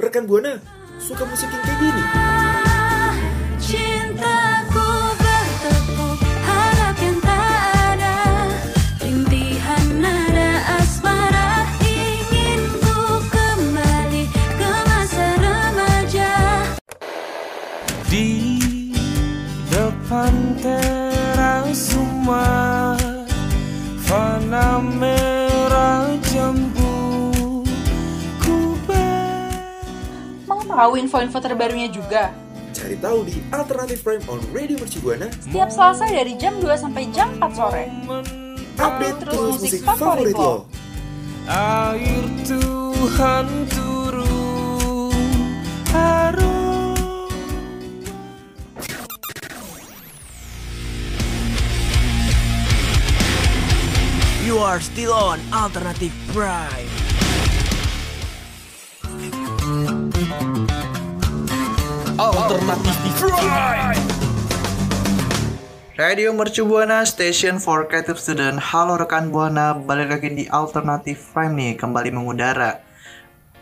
Rekan Buana suka musik yang kayak gini. Tahu info-info terbarunya juga? Cari tahu di Alternative Prime on Radio Mercu Buana. Setiap Selasa dari jam 2 sampai jam 4 sore. Update terus terus musik musik favorit lo. Air Tuhan turun Harum You are still on Alternative Prime. Alternatif Radio Mercu Buana Station for Creative Student. Halo rekan Buana, balik lagi di Alternative Prime nih, kembali mengudara.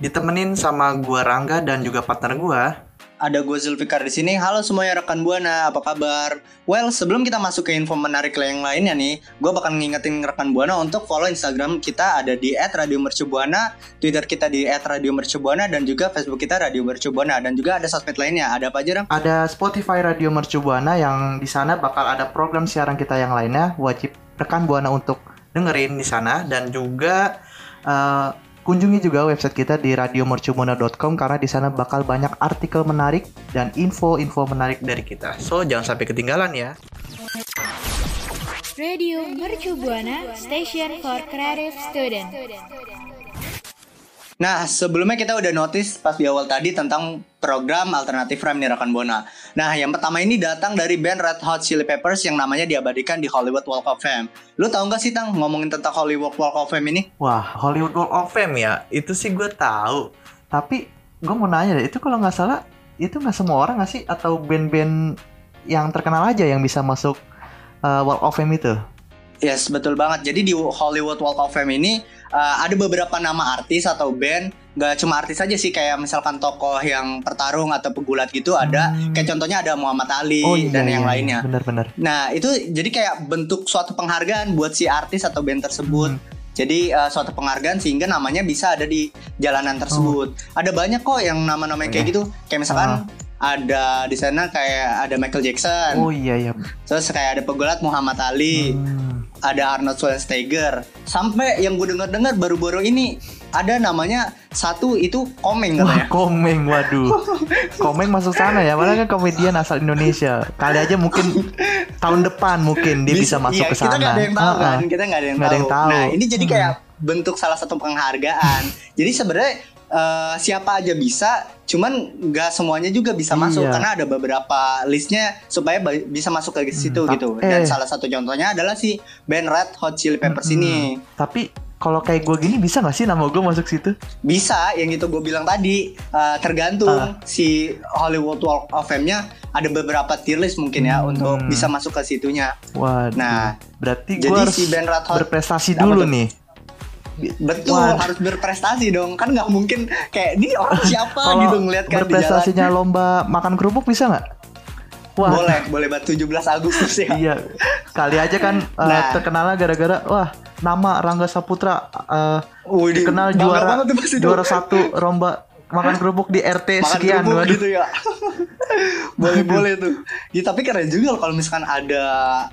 Ditemenin sama gua Rangga dan juga partner gua Ada gue Zulfikar di sini. Halo semuanya rekan Buana, apa kabar? Well, sebelum kita masuk ke info menarik yang lainnya nih, gue bakal ngingetin rekan Buana untuk follow Instagram kita ada di @radiomercubuana, Twitter kita di @radiomercubuana dan juga Facebook kita Radio Mercubuana dan juga ada sosmed lainnya. Ada apa aja, Ram? Ada Spotify Radio Mercu Buana yang di sana bakal ada program siaran kita yang lainnya Wajib rekan Buana untuk dengerin di sana Dan juga eh, kunjungi juga website kita di radiomercubuana.com Karena di sana bakal banyak artikel menarik dan info-info menarik dari kita So jangan sampai ketinggalan ya Radio Mercu Buana Station for Creative Student. Nah, sebelumnya kita udah notice pas di awal tadi tentang program alternatif rem nih rekan Buana. Nah, yang pertama ini datang dari band Red Hot Chili Peppers yang namanya diabadikan di Hollywood Walk of Fame. Lu tahu nggak sih Tang ngomongin tentang Hollywood Walk of Fame ini? Wah, Hollywood Walk of Fame ya, itu sih gue tahu. Tapi gue mau nanya deh, itu kalau nggak salah, itu nggak semua orang nggak sih? Atau band-band yang terkenal aja yang bisa masuk uh, Walk of Fame itu? Yes, betul banget. Jadi di Hollywood Walk of Fame ini uh, ada beberapa nama artis atau band, nggak cuma artis aja sih kayak misalkan tokoh yang pertarung atau pegulat gitu ada. Hmm. Kayak contohnya ada Muhammad Ali Oh iya, dan iya, yang iya. lainnya. Bener-bener. Nah, itu jadi kayak bentuk suatu penghargaan buat si artis atau band tersebut. Hmm. Jadi uh, suatu penghargaan sehingga namanya bisa ada di jalanan tersebut. Ada banyak kok yang nama-nama kayak Oke. gitu. Kayak misalkan ada di sana kayak ada Michael Jackson. Oh iya iya. Terus kayak ada pegulat Muhammad Ali, Hmm. Ada Arnold Schwarzenegger. Sampai yang gue dengar-dengar baru-baru ini ada namanya satu itu Komeng Wah, katanya. Komeng, waduh. Komeng masuk sana ya, malah kan komedian asal Indonesia. Kali aja mungkin tahun depan mungkin dia bisa, masuk iya, ke sana. Kita nggak ada yang tahu Ah, ah. kan, kita nggak ada yang, ada tahu. yang tahu. Nah ini jadi Hmm. Bentuk salah satu penghargaan. jadi sebenarnya eh, siapa aja bisa, cuman nggak semuanya juga bisa masuk Iya. karena ada beberapa listnya supaya bisa masuk ke situ Hmm, gitu. Dan eh. salah satu contohnya adalah si band Red Hot Chili Peppers Mm-mm. ini. Tapi kalau kayak gue gini bisa nggak sih nama gue masuk situ? Bisa, yang itu gue bilang tadi eh, tergantung Ah. si Hollywood Walk of Fame-nya ada beberapa tier list mungkin ya Hmm. untuk bisa masuk ke situnya. Waduh. Nah, berarti gue harus si band Red Hot- berprestasi dulu tuh? nih. Betul, Waduh. harus berprestasi dong. Kan nggak mungkin kayak ini orang siapa Kalau gitu ngeliat kan di jalan. berprestasinya lomba makan kerupuk bisa nggak? Wah, Boleh, boleh buat 17 Agustus ya. iya. Kali aja kan uh, Nah. terkenalnya gara-gara wah nama Rangga Saputra uh, Wih, dikenal juara banget juara satu lomba makan kerupuk di RT Makan sekian. kerupuk Waduh. gitu ya. boleh boleh tuh. Ya, tapi keren juga kalau misalkan ada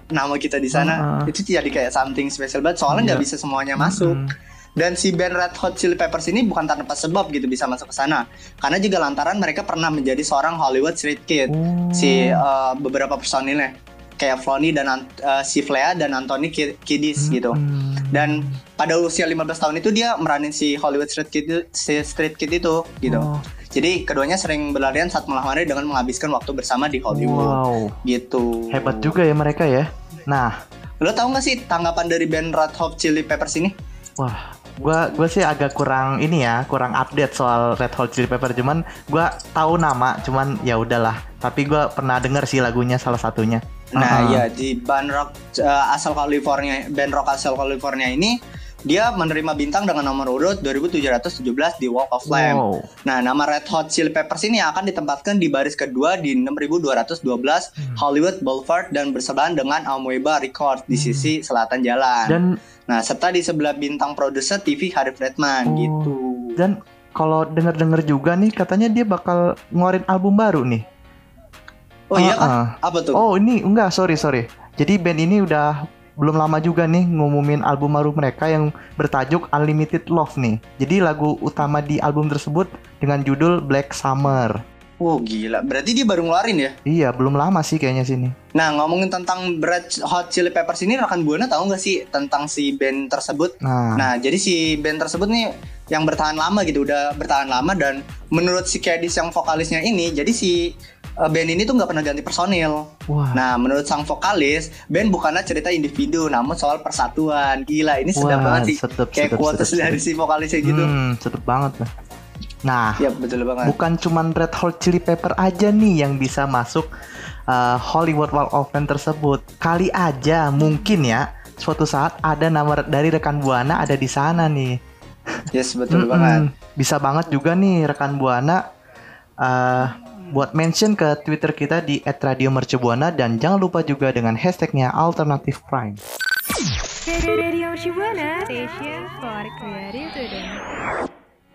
nama kita di sana. Heeh. Itu jadi kayak something special banget. Soalnya nggak Iya. bisa semuanya masuk. Mm. Dan si band Red Hot Chili Peppers ini bukan tanpa sebab gitu bisa masuk ke sana. Karena juga lantaran mereka pernah menjadi seorang Hollywood street kid. Oh. Si uh, beberapa personilnya kayak Flonny dan uh, si Flea dan Anthony Ki- Kiddis gitu. Hmm. Dan pada usia 15 tahun itu dia meranin si Hollywood Street Kid itu- si Street Kid itu gitu. Oh. Jadi keduanya sering berlarian saat malam hari dengan menghabiskan waktu bersama di Hollywood Wow, gitu. hebat juga ya mereka ya. Nah, Lo tau gak sih tanggapan dari band Red Hot Chili Peppers ini? wah, gua gua sih agak kurang ini ya, kurang update soal Red Hot Chili Pepper. Cuman gua tahu nama, cuman ya udahlah. Tapi gua pernah denger sih lagunya salah satunya. Nah Ah. ya di band rock uh, asal California, band rock asal California ini dia menerima bintang dengan nomor urut 2717 di Walk of Fame. Wow. Nah, nama Red Hot Chili Peppers ini akan ditempatkan di baris kedua di 6212 Hollywood Boulevard dan bersebelahan dengan Amoeba Records di sisi selatan jalan. Dan nah, serta di sebelah bintang produser TV Harry Fredman Oh. gitu. dan kalau denger-denger juga nih katanya dia bakal ngeluarin album baru nih. Oh iya kan? Apa tuh? Oh ini enggak sorry sorry. Jadi band ini udah belum lama juga nih ngumumin album baru mereka yang bertajuk Unlimited Love nih. Jadi lagu utama di album tersebut dengan judul Black Summer. Oh gila, berarti dia baru ngeluarin ya? Iya belum lama sih kayaknya sini. Nah ngomongin tentang Red Hot Chili Peppers ini rekan buana tahu nggak sih tentang si band tersebut? Nah, Nah jadi si band tersebut nih yang bertahan lama gitu, udah bertahan lama dan menurut si Kedis yang vokalisnya ini, jadi si band ini tuh nggak pernah ganti personil. wah, Nah menurut sang vokalis, band bukanlah cerita individu, namun soal persatuan. Gila, ini sedap Wah, banget sih. sedap, Kayak quotes dari si vokalisnya gitu. hmm, sedep banget lah. Nah, Ya betul banget. bukan cuman Red Hot Chili Pepper aja nih yang bisa masuk uh, Hollywood Walk of Fame tersebut. Kali aja mungkin ya suatu saat ada nama dari rekan Buana ada di sana nih. Yes betul banget. Bisa banget juga nih rekan Buana uh, buat mention ke Twitter kita di @radiomercubuana dan jangan lupa juga dengan hashtagnya Alternative Today.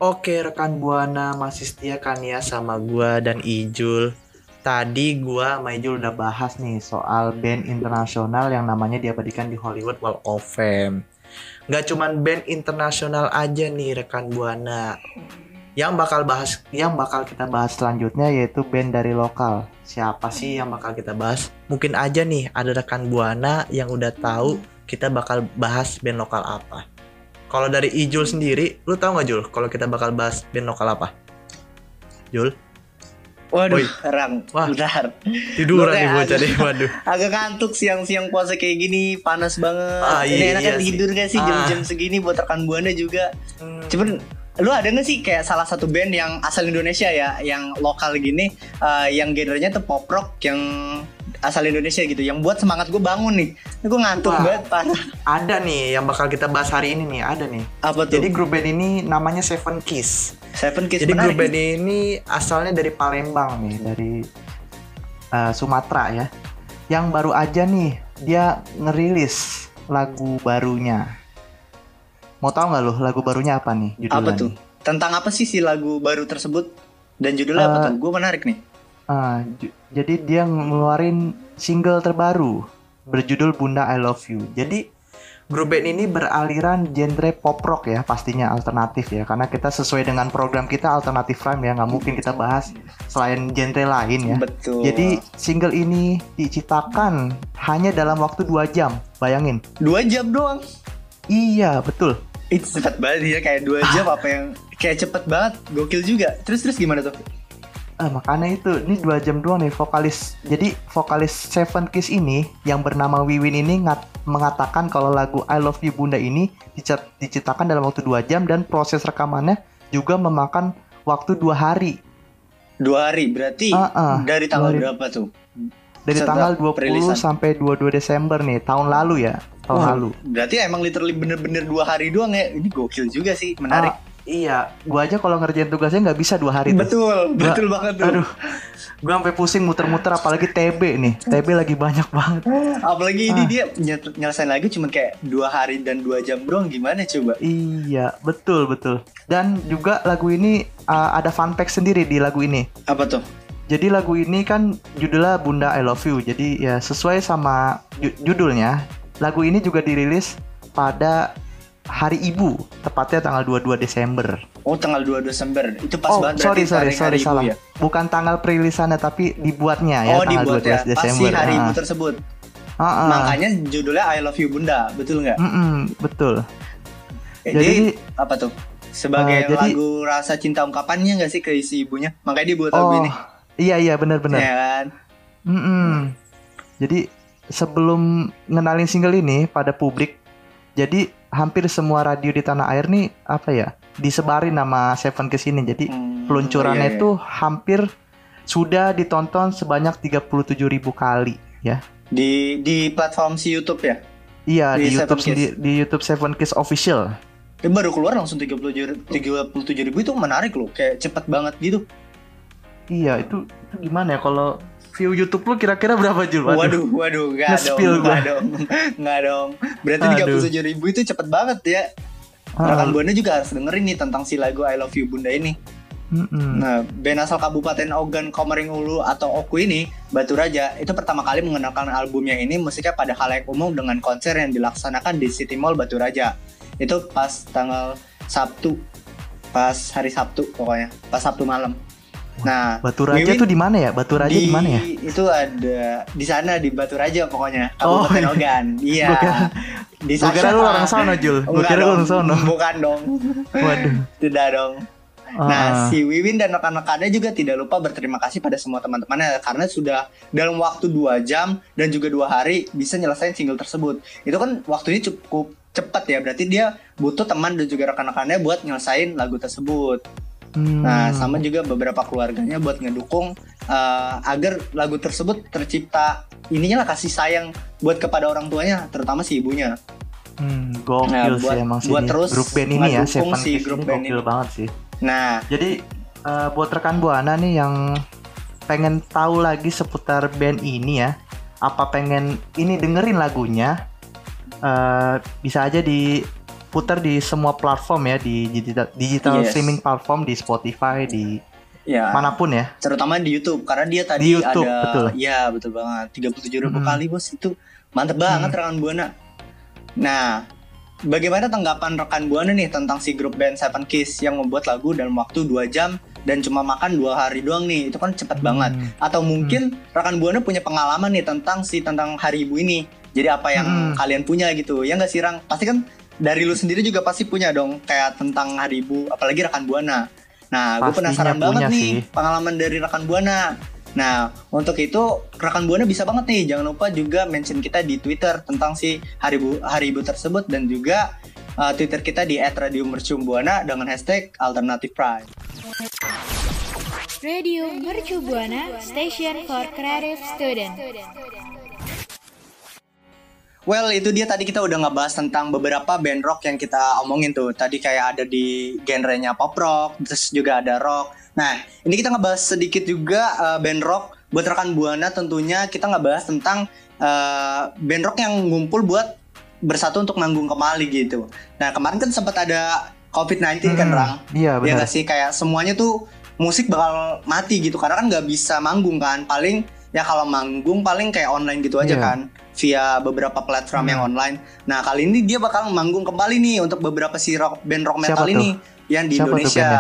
Oke rekan Buana masih setia kan ya sama gua dan Ijul. Tadi gua sama Ijul udah bahas nih soal band internasional yang namanya diabadikan di Hollywood Walk of Fame. Nggak cuman band internasional aja nih rekan Buana. Yang bakal bahas, yang bakal kita bahas selanjutnya yaitu band dari lokal. Siapa sih yang bakal kita bahas? Mungkin aja nih ada rekan Buana yang udah tahu kita bakal bahas band lokal apa. Kalau dari Ijul sendiri, lu tahu nggak Jul? Kalau kita bakal bahas band lokal apa? Jul, Waduh, Wah. bentar. tiduran nih bocah agak- deh, waduh. Agak ngantuk siang-siang puasa kayak gini, panas banget. Ah, Ini iya, enak iya kan tidur gak sih Ah. jam-jam segini buat rekan buana juga. Hmm. Cuman lu ada gak sih kayak salah satu band yang asal Indonesia ya, yang lokal gini, eh, yang genrenya tuh pop rock yang asal Indonesia gitu, yang buat semangat gue bangun nih. Gue ngantuk Wah. banget parah. Ada nih yang bakal kita bahas hari ini nih, ada nih. Apa tuh? Jadi grup band ini namanya Seven Kiss. Seven Kiss Jadi menarik grup band ini asalnya dari Palembang nih, dari uh, Sumatera ya. Yang baru aja nih dia ngerilis lagu barunya. Mau tahu nggak lo lagu barunya apa nih? Judulnya Apa tuh? nih? Tentang apa sih si lagu baru tersebut? Dan judulnya apa Eh, tuh? Gue menarik nih. Ah, ju- jadi dia ngeluarin single terbaru berjudul Bunda I Love You. Jadi grup band ini beraliran genre pop rock ya, pastinya alternatif ya, karena kita sesuai dengan program kita alternatif prime ya, nggak mungkin kita bahas selain genre lain ya. Betul. Jadi single ini diciptakan hanya dalam waktu 2 jam, bayangin. dua jam doang. Iya betul. Itu cepat banget ya kayak dua jam apa yang kayak cepet banget, gokil juga. Terus terus gimana tuh? Ah, makanya itu, ini dua jam doang nih vokalis. Jadi vokalis Seven Kiss ini yang bernama Wiwin ini ngat- mengatakan kalau lagu I Love You Bunda ini dicat- diciptakan dalam waktu dua jam dan proses rekamannya juga memakan waktu dua hari Dua hari berarti Ah, ah. dari tanggal hari. berapa tuh? Dari Setelah tanggal 20 perilisan. sampai 22 Desember nih tahun lalu ya tahun Wah, lalu. Berarti emang literally bener-bener dua hari doang ya. Ini gokil juga sih, menarik. Ah, iya, gua aja kalau ngerjain tugasnya nggak bisa dua hari tuh. betul, Gua- betul banget tuh. Aduh, gua sampai pusing muter-muter apalagi TB nih. TB lagi banyak banget. Apalagi ini Ah. dia nye- nyelesain lagi cuma kayak dua hari dan dua jam doang gimana coba? Iya, betul betul. Dan juga lagu ini uh, ada fun fact sendiri di lagu ini. Apa tuh? Jadi lagu ini kan judulnya Bunda I Love You. Jadi ya sesuai sama ju- judulnya, lagu ini juga dirilis pada Hari Ibu, tepatnya tanggal 22 Desember. Oh tanggal 2 Desember itu pas oh, banget sorry berarti sorry hari- sorry hari Ibu salah. ya? Bukan tanggal perilisannya tapi dibuatnya ya oh tanggal dibuat 12 ya, pasti Desember. hari Ibu Ah. tersebut. Ah, ah. Makanya judulnya I Love You Bunda, betul nggak? Mm-mm, betul. Eh, Jadi- Jadi apa tuh? Sebagai Eh, jadi- lagu rasa cinta ungkapannya nggak sih ke isi ibunya? Makanya dia buat lagu Oh, ini. Iya iya benar-benar. Ya kan? Mm-mm. Jadi sebelum ngenalin single ini pada publik, jadi hampir semua radio di tanah air nih apa ya disebarin nama Seven Kiss ini. Jadi Hmm, peluncurannya iya, iya. itu hampir sudah ditonton sebanyak 37.000 kali ya. di di platform si YouTube ya. Iya di, Di YouTube sendiri di YouTube Seven Kiss official. Dia baru keluar langsung 37 37 ribu itu menarik loh, kayak cepet banget gitu. Iya itu itu gimana ya kalau view YouTube lu kira-kira berapa Jul? Waduh, waduh, enggak Nge-spill dong, enggak gua. dong, enggak dong. Berarti Aduh. 37 ribu itu cepet banget ya. Ah, Rekan Buana juga harus dengerin nih tentang si lagu I Love You Bunda ini. mm-mm. Nah, band asal Kabupaten Ogan Komering Ulu atau Oku ini, Batu Raja, itu pertama kali mengenalkan albumnya ini musiknya pada halayak umum dengan konser yang dilaksanakan di City Mall Batu Raja. Itu pas tanggal Sabtu, pas hari Sabtu pokoknya, pas Sabtu malam. Nah, Batu Raja Wiwin tuh di mana ya? Batu Raja di mana ya? Itu ada di sana di Batu Raja pokoknya, Oh, Kabupaten iya. Ogan. Iya. Kira- di kira lu orang sono, Jul. Kira lu orang sono. Bukan dong. Waduh. Tidak dong. Nah, Ah. si Wiwin dan rekan-rekannya juga tidak lupa berterima kasih pada semua teman-temannya karena sudah dalam waktu dua jam dan juga dua hari bisa nyelesain single tersebut. Itu kan waktunya cukup cepat ya, berarti dia butuh teman dan juga rekan-rekannya buat nyelesain lagu tersebut. Hmm. Nah, sama juga beberapa keluarganya buat ngedukung eh, agar lagu tersebut tercipta ininya lah kasih sayang buat kepada orang tuanya, terutama si ibunya. Hmm, gokil Nah, sih buat- emang sih buat ini. terus grup band ini ya Seven si grup ini band gokil ini. banget sih. Nah, Jadi eh, buat rekan buana nih yang pengen tahu lagi seputar band ini ya, apa pengen ini dengerin lagunya, eh, bisa aja diputar di semua platform ya di digital, digital Yes. streaming platform di Spotify di ya mana pun ya. terutama di YouTube karena dia tadi Di YouTube, ada betul. ya betul banget 37 ribu Hmm. kali bos itu mantep banget rekan buana nah bagaimana tanggapan rekan buana nih tentang si grup band Seven Kiss yang membuat lagu dalam waktu 2 jam dan cuma makan dua hari doang nih itu kan cepet banget Hmm. atau mungkin rekan buana punya pengalaman nih tentang si tentang hari ibu ini jadi apa yang Hmm. kalian punya gitu ya nggak sih Rang pasti kan dari lu sendiri juga pasti punya dong kayak tentang hari ibu apalagi rekan buana nah gue penasaran banget punya nih sih. pengalaman dari rekan buana nah untuk itu rekan buana bisa banget nih jangan lupa juga mention kita di twitter tentang si hari ibu hari ibu tersebut dan juga uh, twitter kita di @radiomercubuana dengan hashtag alternative pride Radio Mercu Buana Station for Creative Student. Well, itu dia tadi kita udah ngebahas tentang beberapa band rock yang kita omongin tuh. Tadi kayak ada di genrenya pop rock, terus juga ada rock. Nah, ini kita ngebahas sedikit juga uh, band rock. Buat rekan Buana tentunya kita ngebahas tentang uh, band rock yang ngumpul buat bersatu untuk manggung kembali gitu. Nah, kemarin kan sempat ada COVID-19 kan, Hmm, Rang? Iya Ya benar. nggak sih kayak semuanya tuh musik bakal mati gitu karena kan nggak bisa manggung kan paling ya kalau manggung paling kayak online gitu aja Iya. kan via beberapa platform Hmm. yang online. Nah kali ini dia bakal manggung kembali nih untuk beberapa si rock band rock metal Siapa ini yang di Siapa tuh Indonesia.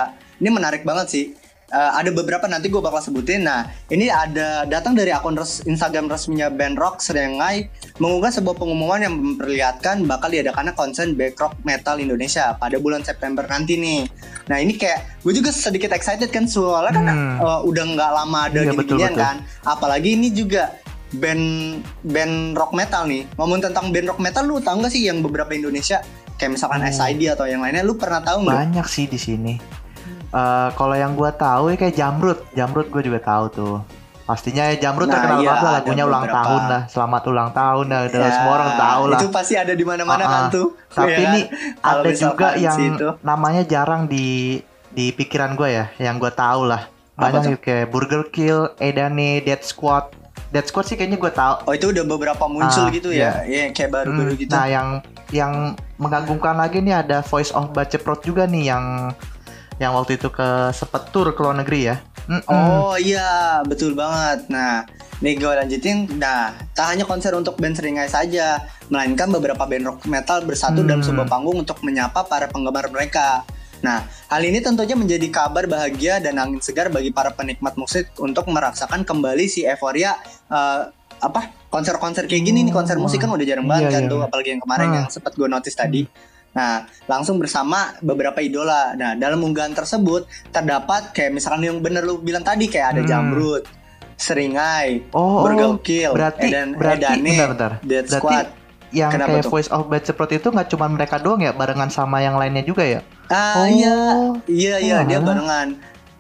Ini menarik banget sih. Eh, ada beberapa nanti gue bakal sebutin. Nah, ini ada datang dari akun res- Instagram resminya band rock Serengai mengunggah sebuah pengumuman yang memperlihatkan bakal diadakannya konser back rock metal Indonesia pada bulan September nanti nih. Nah, ini kayak gue juga sedikit excited kan soalnya kan Hmm. eh, udah nggak lama ada gini-ginian betul. kan. Apalagi ini juga band band rock metal nih. Ngomong tentang band rock metal lu tahu nggak sih yang beberapa Indonesia kayak misalkan Hmm. SID atau yang lainnya lu pernah tahu nggak? Banyak sih di sini. Eh, kalau yang gua tahu ya kayak Jamrut. Jamrut gue juga tahu tuh. Pastinya ya Jamrut Nah, terkenal iya, banget lah lagunya ulang beberapa. tahun lah. Selamat ulang tahun lah. Udah Ya, semua orang tahu lah. Itu pasti ada di mana-mana Ah, kan tuh. Tapi Ya ini ada juga yang situ. namanya jarang di di pikiran gue ya, yang gue tahu lah. Banyak kayak Burger Kill, Edane, Dead Squad. Dead Squad sih kayaknya gue tahu. Oh itu udah beberapa muncul Ah, gitu ya, Iya kayak baru-baru Hmm, gitu. Nah, yang yang mengagumkan lagi nih ada Voice of Baceprot juga nih yang yang waktu itu ke sepetur ke luar negeri ya. Mm-mm. Oh iya betul banget. Nah nih gue lanjutin. Nah tak hanya konser untuk band Seringai saja, melainkan beberapa band rock metal bersatu dalam Hmm. sebuah panggung untuk menyapa para penggemar mereka. Nah hal ini tentunya menjadi kabar bahagia dan angin segar bagi para penikmat musik untuk merasakan kembali si euforia eh, apa konser-konser kayak gini nih konser musik kan udah jarang banget Iya, kan iya. tuh apalagi yang kemarin Hmm. yang sempat gue notice tadi. Nah, langsung bersama beberapa idola. Nah, dalam unggahan tersebut terdapat kayak misalkan yang bener lu bilang tadi kayak ada Hmm. Jamrut, Seringai, Oh, oh, Kill, berarti Edan, berarti Edane, bentar-bentar. Dead Berarti Squad. yang Kenapa kayak tuh? Voice of Baceprot itu nggak cuma mereka doang ya, barengan sama yang lainnya juga ya? Ah Oh. iya, iya iya dia Alah. barengan.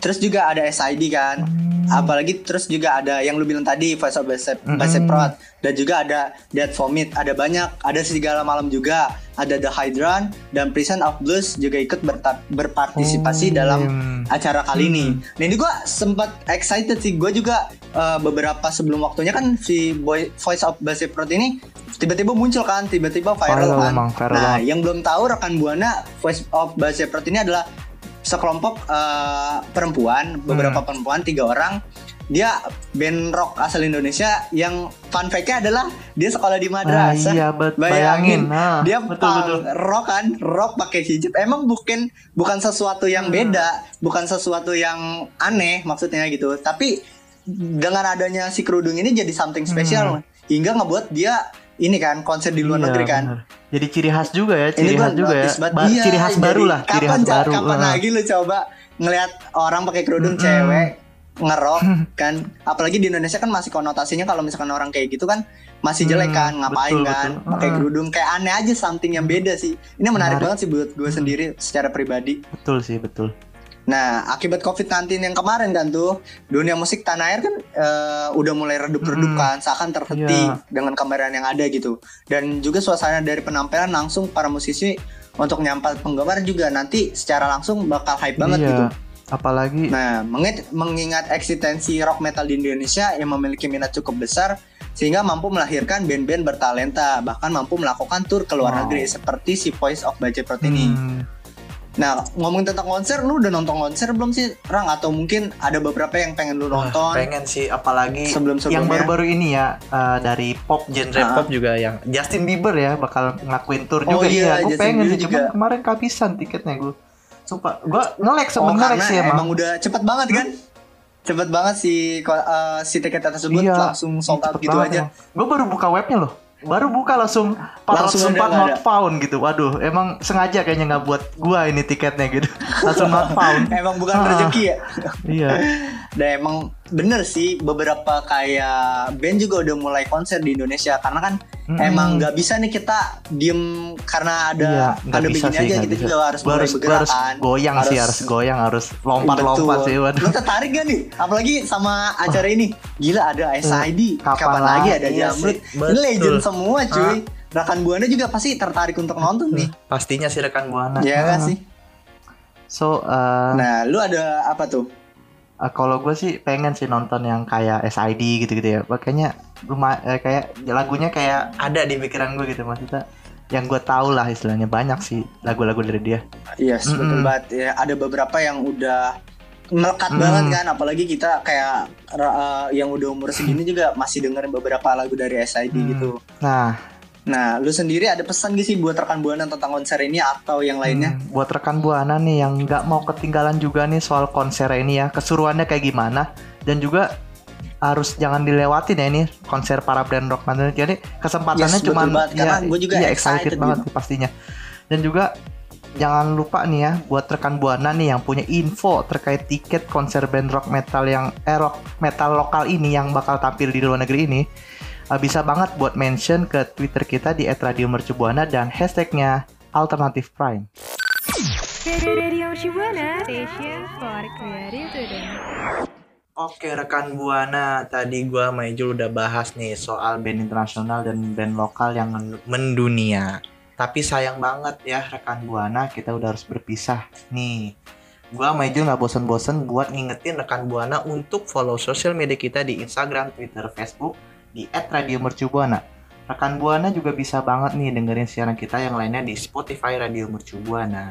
Terus juga ada SID kan. Apalagi terus juga ada yang lu bilang tadi Voice of Bicep, Bicep Prod dan juga ada Dead Vomit. Ada banyak. Ada Serigala Malam juga. Ada The Hydran dan Prison of Blues juga ikut berpartisipasi Oh, dalam iya. acara kali ini. Nah ini gue sempat excited sih. Gue juga eh, beberapa sebelum waktunya kan si Boy, Voice of Bicep Prod ini tiba-tiba muncul kan tiba-tiba viral, Viral kan. emang, viral nah banget. yang belum tahu rekan buana Voice of Bicep Prod ini adalah sekelompok eh, perempuan, Hmm. beberapa perempuan tiga orang. Dia band rock asal Indonesia yang fun fact-nya adalah dia sekolah di madrasah. Ah, iya, bet- Bayangin, bayangin. Ah, dia betul, betul. rock kan, rock pakai hijab. Emang bukan bukan sesuatu yang Hmm. beda, bukan sesuatu yang aneh maksudnya gitu. Tapi dengan adanya si kerudung ini jadi something spesial hingga ngebuat dia ini kan konser di luar Hmm. Iya, negeri kan. bener. Jadi ciri khas juga ya, ciri khas juga ya. Ba- Iya, ciri khas baru lah, ciri khas baru. Kapan Ah. lagi lu coba ngelihat orang pakai kerudung Mm-mm. cewek ngerok kan apalagi di Indonesia kan masih konotasinya kalau misalkan orang kayak gitu kan masih jelek Hmm, kan ngapain betul, kan betul. pakai kerudung kayak aneh aja something yang beda sih ini menarik, Menarik. banget sih buat gue sendiri secara pribadi Betul sih, betul. Nah, akibat COVID-19 yang kemarin kan tuh, dunia musik tanah air kan eh, udah mulai redup-redup kan, seakan terhenti Iya. dengan kemarin yang ada gitu. Dan juga suasana dari penampilan langsung para musisi untuk nyampat penggemar juga nanti secara langsung bakal hype banget iya. gitu. Apalagi Nah, mengingat eksistensi rock metal di Indonesia yang memiliki minat cukup besar sehingga mampu melahirkan band-band bertalenta, bahkan mampu melakukan tur ke luar Wow. negeri seperti si Voice of Bajeprot ini. hmm, Nah, ngomongin tentang konser, lu udah nonton konser belum sih, Rang? Atau mungkin ada beberapa yang pengen lu nonton? pengen sih apalagi Sebelum-sebelumnya. yang baru-baru ini ya eh, dari pop genre Ah. pop juga yang Justin Bieber ya bakal ngelakuin tour Oh juga iya, gue Justin pengen Bieber sih cuman kemarin kehabisan tiketnya gue sumpah gue ngelek Oh, ngelek karena sih emang. emang udah cepet banget kan? Cepet banget si ko- eh, si tiket tersebut Iya, langsung sold out gitu aja. gue baru buka webnya loh baru buka langsung Langsung 404 ada, nggak not found gitu. Waduh emang sengaja kayaknya nggak buat gua ini tiketnya gitu langsung not found Emang bukan Ah. rezeki ya? iya Dan emang bener sih beberapa kayak band juga udah mulai konser di Indonesia karena kan Mm-mm. emang nggak bisa nih kita diem karena ada Iya, ada begini sih, aja kita bisa. juga harus Gua harus, gua bergerak harus kan. goyang sih harus goyang harus lompat-lompat sih waduh Lu tertarik gak nih? Apalagi sama acara ini. Gila ada SID. kapan Kapan, lagi ada Iya Jamrut. sih, Ini legend semua cuy. Rekan Buana juga pasti tertarik untuk nonton nih. pastinya sih rekan buana Iya kan Ah. sih? So uh, Nah, lu ada apa tuh? uh, kalau gue sih pengen sih nonton yang kayak SID gitu-gitu ya makanya rumah eh, kayak lagunya kayak ada di pikiran gue gitu maksudnya yang gue tahu lah istilahnya banyak sih lagu-lagu dari dia Yes, Mm-mm. betul banget. Ya, ada beberapa yang udah melekat Mm. banget kan apalagi kita kayak eh, yang udah umur segini juga masih dengerin beberapa lagu dari SID Hmm. gitu. nah Nah, lu sendiri ada pesan gak sih buat rekan Buana tentang konser ini atau yang lainnya? Hmm, buat rekan buana nih yang nggak mau ketinggalan juga nih soal konser ini ya keseruannya kayak gimana dan juga harus jangan dilewatin ya ini konser para band rock mantan jadi kesempatannya Yes, banget, karena gue juga iya, excited banget gitu. sih pastinya dan juga jangan lupa nih ya buat rekan buana nih yang punya info terkait tiket konser band rock metal yang eh, rock metal lokal ini yang bakal tampil di luar negeri ini bisa banget buat mention ke Twitter kita di @radiomercubuana dan hashtagnya Alternative Prime. Oke rekan Buana, tadi gua sama Ijul udah bahas nih soal band internasional dan band lokal yang men- mendunia. Tapi sayang banget ya rekan Buana, kita udah harus berpisah nih. Gua sama Ijul nggak bosen-bosen buat ngingetin rekan Buana untuk follow sosial media kita di Instagram, Twitter, Facebook di @radiomercubuana. Rekan Buana juga bisa banget nih dengerin siaran kita yang lainnya di Spotify Radio Mercubuana.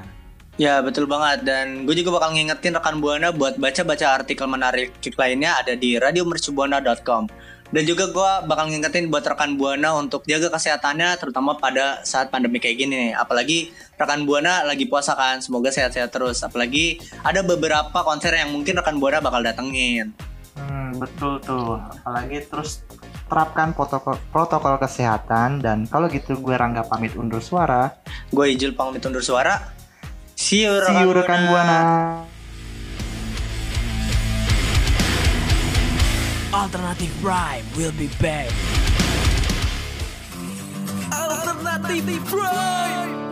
Ya betul banget dan gue juga bakal ngingetin rekan Buana buat baca-baca artikel menarik lainnya ada di radiomercubuana.com dan juga gue bakal ngingetin buat rekan Buana untuk jaga kesehatannya terutama pada saat pandemi kayak gini nih apalagi rekan Buana lagi puasa kan semoga sehat-sehat terus apalagi ada beberapa konser yang mungkin rekan Buana bakal datengin Hmm, betul tuh. Apalagi terus terapkan protokol, protokol kesehatan dan kalau gitu gue Rangga pamit undur suara. gue Ijul pamit undur suara see you See you rekan Buana. Alternative Prime will be back. Alternative Prime